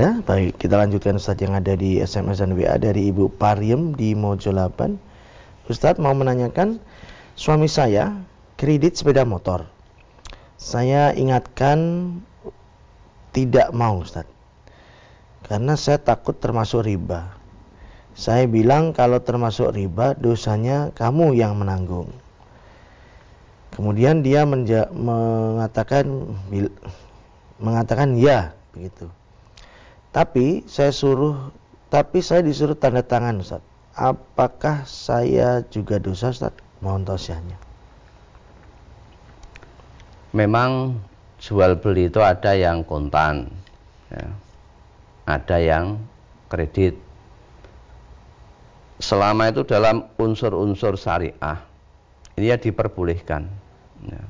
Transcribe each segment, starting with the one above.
ada. Baik, kita lanjutkan Ustaz yang ada di SMS dan WA dari Ibu Pariem di Mojolaban. Ustaz mau menanyakan, suami saya kredit sepeda motor. Saya ingatkan tidak mau Ustaz. Karena saya takut termasuk riba. Saya bilang kalau termasuk riba dosanya kamu yang menanggung. Kemudian dia mengatakan mengatakan ya begitu. Tapi saya suruh tapi saya disuruh tanda tangan Ustaz. Apakah saya juga dosa Ustaz? Mohon tausiahnya. Memang jual beli itu ada yang kontan, ya. ada yang kredit. Selama itu dalam unsur-unsur syariah, ini ya diperbolehkan, ya.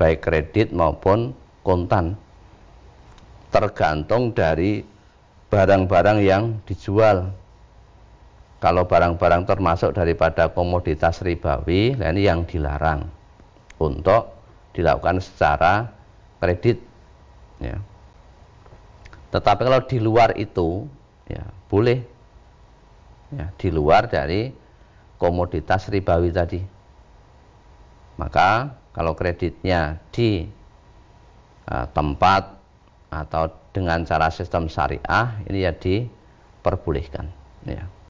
baik kredit maupun kontan tergantung dari barang-barang yang dijual. Kalau barang-barang termasuk daripada komoditas ribawi, nah ini yang dilarang untuk dilakukan secara kredit. Ya. Tetapi kalau di luar itu, ya boleh. Ya, di luar dari komoditas ribawi tadi. Maka kalau kreditnya di uh, tempat atau dengan cara sistem syariah ini ya diperbolehkan ya